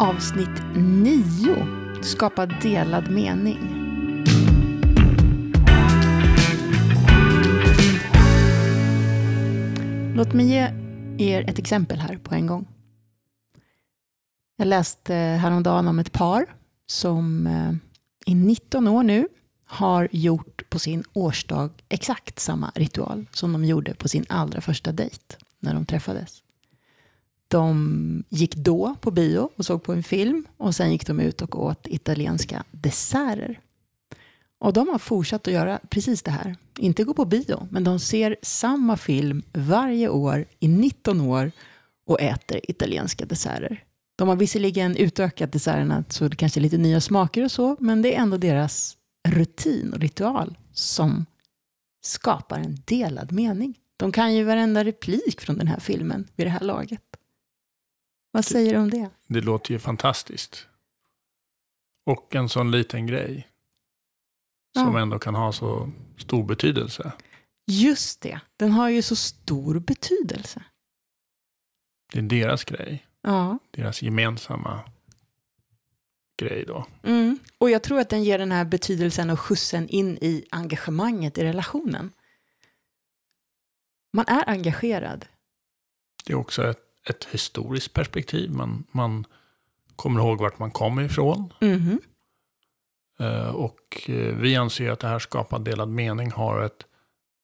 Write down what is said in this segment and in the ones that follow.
Avsnitt 9. Skapa delad mening. Låt mig ge er ett exempel här på en gång. Jag läste eh, häromdagen om ett par som eh, i 19 år nu har gjort på sin årsdag exakt samma ritual som de gjorde på sin allra första dejt när de träffades. De gick då på bio och såg på en film och sen gick de ut och åt italienska desserter. Och de har fortsatt att göra precis det här. Inte gå på bio, men de ser samma film varje år i 19 år och äter italienska desserter. De har visserligen utökat desserterna så det kanske är lite nya smaker och så, men det är ändå deras rutin och ritual som skapar en delad mening. De kan ju varenda replik från den här filmen vid det här laget. Vad säger du om det? Det låter ju fantastiskt. Och en sån liten grej. Som Ja. ändå kan ha så stor betydelse. Just det, den har ju så stor betydelse. Det är deras grej. Ja. Deras gemensamma grej då. Mm. Och jag tror att den ger den här betydelsen och skjutsen in i engagemanget i relationen. Man är engagerad. Det är också ett, ett historiskt perspektiv. Man, man kommer ihåg vart man kommer ifrån. Eh, Och eh, vi anser att det här skapar delad mening har ett,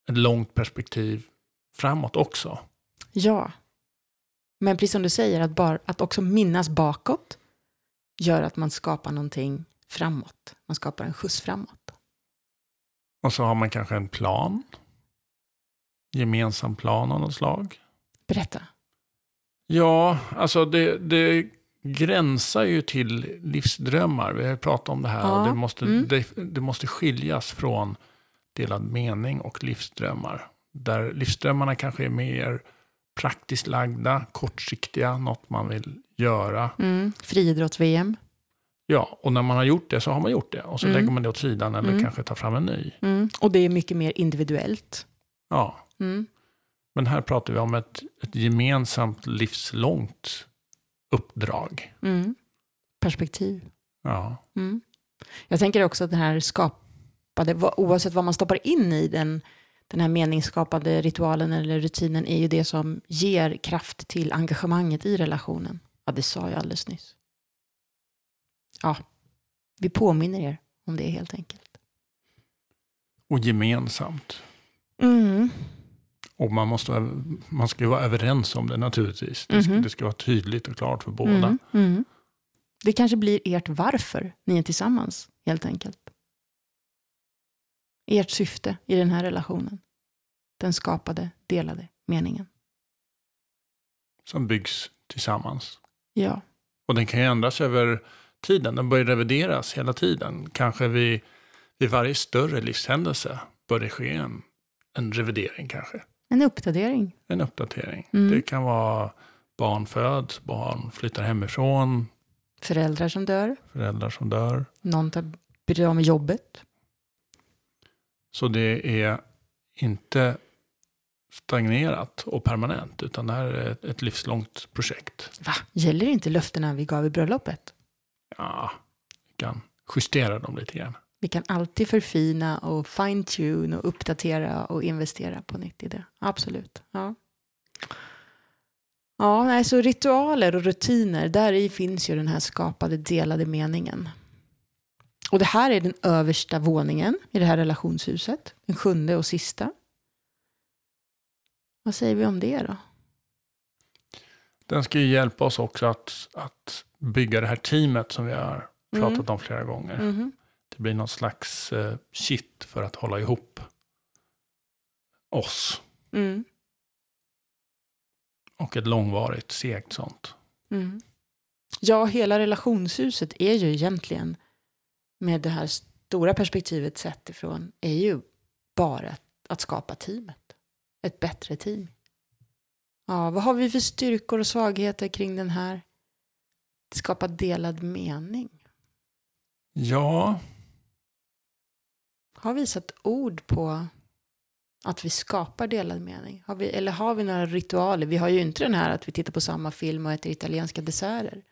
ett långt perspektiv framåt också. Ja. Men precis som du säger, att, bara, att också minnas bakåt gör att man skapar någonting framåt. Man skapar en skjuts framåt. Och så har man kanske en plan. Gemensam plan av något slag. Berätta. Ja, alltså det, det gränsar ju till livsdrömmar. Vi har ju pratat om det här. Ja, Och det, måste, mm. det, det måste skiljas från delad mening och livsdrömmar. Där livsdrömmarna kanske är mer praktiskt lagda, kortsiktiga, något man vill göra. Mm. Friidrotts-VM. Ja, och när man har gjort det så har man gjort det. Och så Mm. lägger man det åt sidan eller Mm. kanske tar fram en ny. Mm. Och det är mycket mer individuellt. Ja, Mm. Men här pratar vi om ett, ett gemensamt livslångt uppdrag. Mm. Perspektiv. Ja. Mm. Jag tänker också att den här skapade, oavsett vad man stoppar in i den, den här meningsskapande ritualen eller rutinen, är ju det som ger kraft till engagemanget i relationen. Ja, det sa jag alldeles nyss. Ja, vi påminner er om det helt enkelt. Och gemensamt. Mm. Och man, måste, man ska ju vara överens om det naturligtvis. Det ska, Mhm. det ska vara tydligt och klart för båda. Mm. Mm. Det kanske blir ert varför ni är tillsammans, helt enkelt. Ert syfte i den här relationen. Den skapade, delade meningen. Som byggs tillsammans. Ja. Och den kan ju ändras över tiden. Den bör ju revideras hela tiden. Kanske vid, vid varje större livshändelse bör det ske en, en revidering kanske. En uppdatering. En uppdatering. Mm. Det kan vara barn föds, barn flyttar hemifrån, Föräldrar som dör. föräldrar som dör. Någon tar blir av med jobbet. Så det är inte stagnerat och permanent, utan det här är ett, ett livslångt projekt. Va? Gäller inte löftena vi gav i bröllopet? Ja, vi kan justera dem lite grann. Vi kan alltid förfina och fine-tune och uppdatera och investera på nytt i det. Absolut. Ja. Ja, nej, så ritualer och rutiner, där i finns ju den här skapade delade meningen. Och det här är den översta våningen i det här relationshuset. Den sjunde och sista. Vad säger vi om det då? Den ska ju hjälpa oss också att, att bygga det här teamet som vi har pratat Mm. om flera gånger. Mhm. Det blir någon slags eh, kitt för att hålla ihop oss. Mm. Och ett långvarigt, segt sånt. Mm. Ja, hela relationshuset är ju egentligen med det här stora perspektivet sett ifrån är ju bara att, att skapa teamet. Ett bättre team. Ja, vad har vi för styrkor och svagheter kring den här? Skapa delad mening. Ja, Har vi satt ord på att vi skapar delad mening? Har vi, eller har vi några ritualer? Vi har ju inte den här att vi tittar på samma film och äter italienska desserter.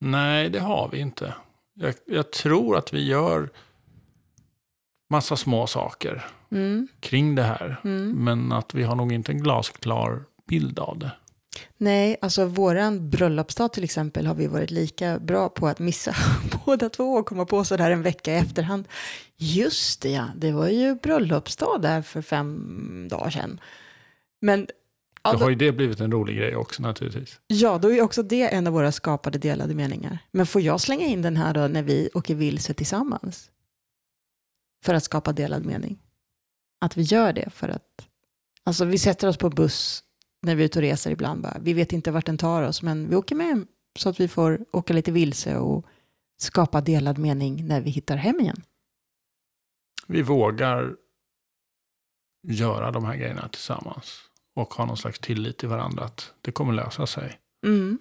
Nej, det har vi inte. Jag, jag tror att vi gör massa små saker Mm. kring det här. Mm. Men att vi har nog inte en glasklar bild av det. Nej, alltså våran bröllopsdag till exempel har vi varit lika bra på att missa båda två och komma på sådär en vecka i efterhand. Just det ja, det var ju bröllopsdag där för fem dagar sedan. Men ja, Då då, har ju det blivit en rolig grej också naturligtvis. ja, då är också det en av våra skapade delade meningar. Men får jag slänga in den här då när vi åker vilse tillsammans? För att skapa delad mening. Att vi gör det för att, alltså vi sätter oss på buss när vi är ute och reser ibland bara. Vi vet inte vart den tar oss, men vi åker med så att vi får åka lite vilse och skapa delad mening när vi hittar hem igen. Vi vågar göra de här grejerna tillsammans. Och ha någon slags tillit till varandra att det kommer lösa sig. Mm.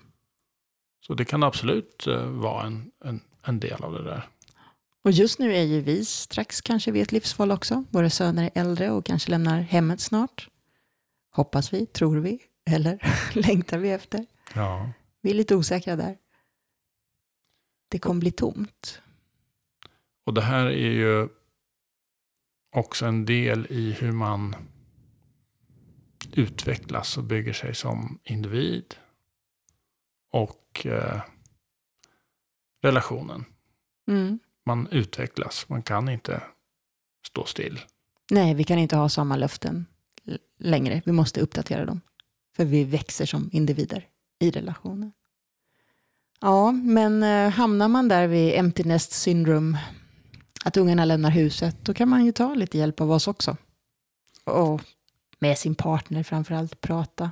Så det kan absolut eh, vara en, en, en del av det där. Och just nu är ju vi strax kanske vid ett livsval också. Våra söner är äldre och kanske lämnar hemmet snart. Hoppas vi, tror vi, eller längtar vi efter. Ja. Vi är lite osäkra där. Det kommer bli tomt. Och det här är ju också en del i hur man utvecklas och bygger sig som individ. Och eh, relationen. Mm. Man utvecklas, man kan inte stå still. Nej, vi kan inte ha samma löften längre. Vi måste uppdatera dem. För vi växer som individer i relationen. Ja, men eh, hamnar man där vid empty nest syndrome, att ungarna lämnar huset, då kan man ju ta lite hjälp av oss också. Och med sin partner framförallt, prata,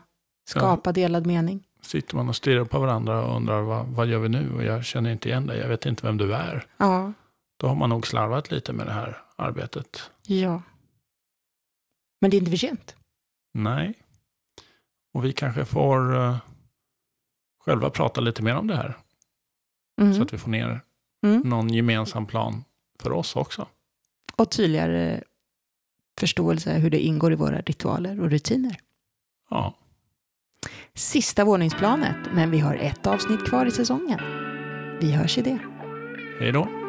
skapa delad mening. Sitter man och stirrar på varandra och undrar vad, vad gör vi nu? Och jag känner inte igen dig, jag vet inte vem du är. Ja, Då har man nog slarvat lite med det här arbetet. ja. Men det är inte för sent. Nej. Och vi kanske får eh, själva prata lite mer om det här. Mm. Så att vi får ner Mm. någon gemensam plan för oss också. Och tydligare förståelse hur det ingår i våra ritualer och rutiner. Ja, Sista våningsplanet, men vi har ett avsnitt kvar i säsongen. Vi hörs i det. hej då.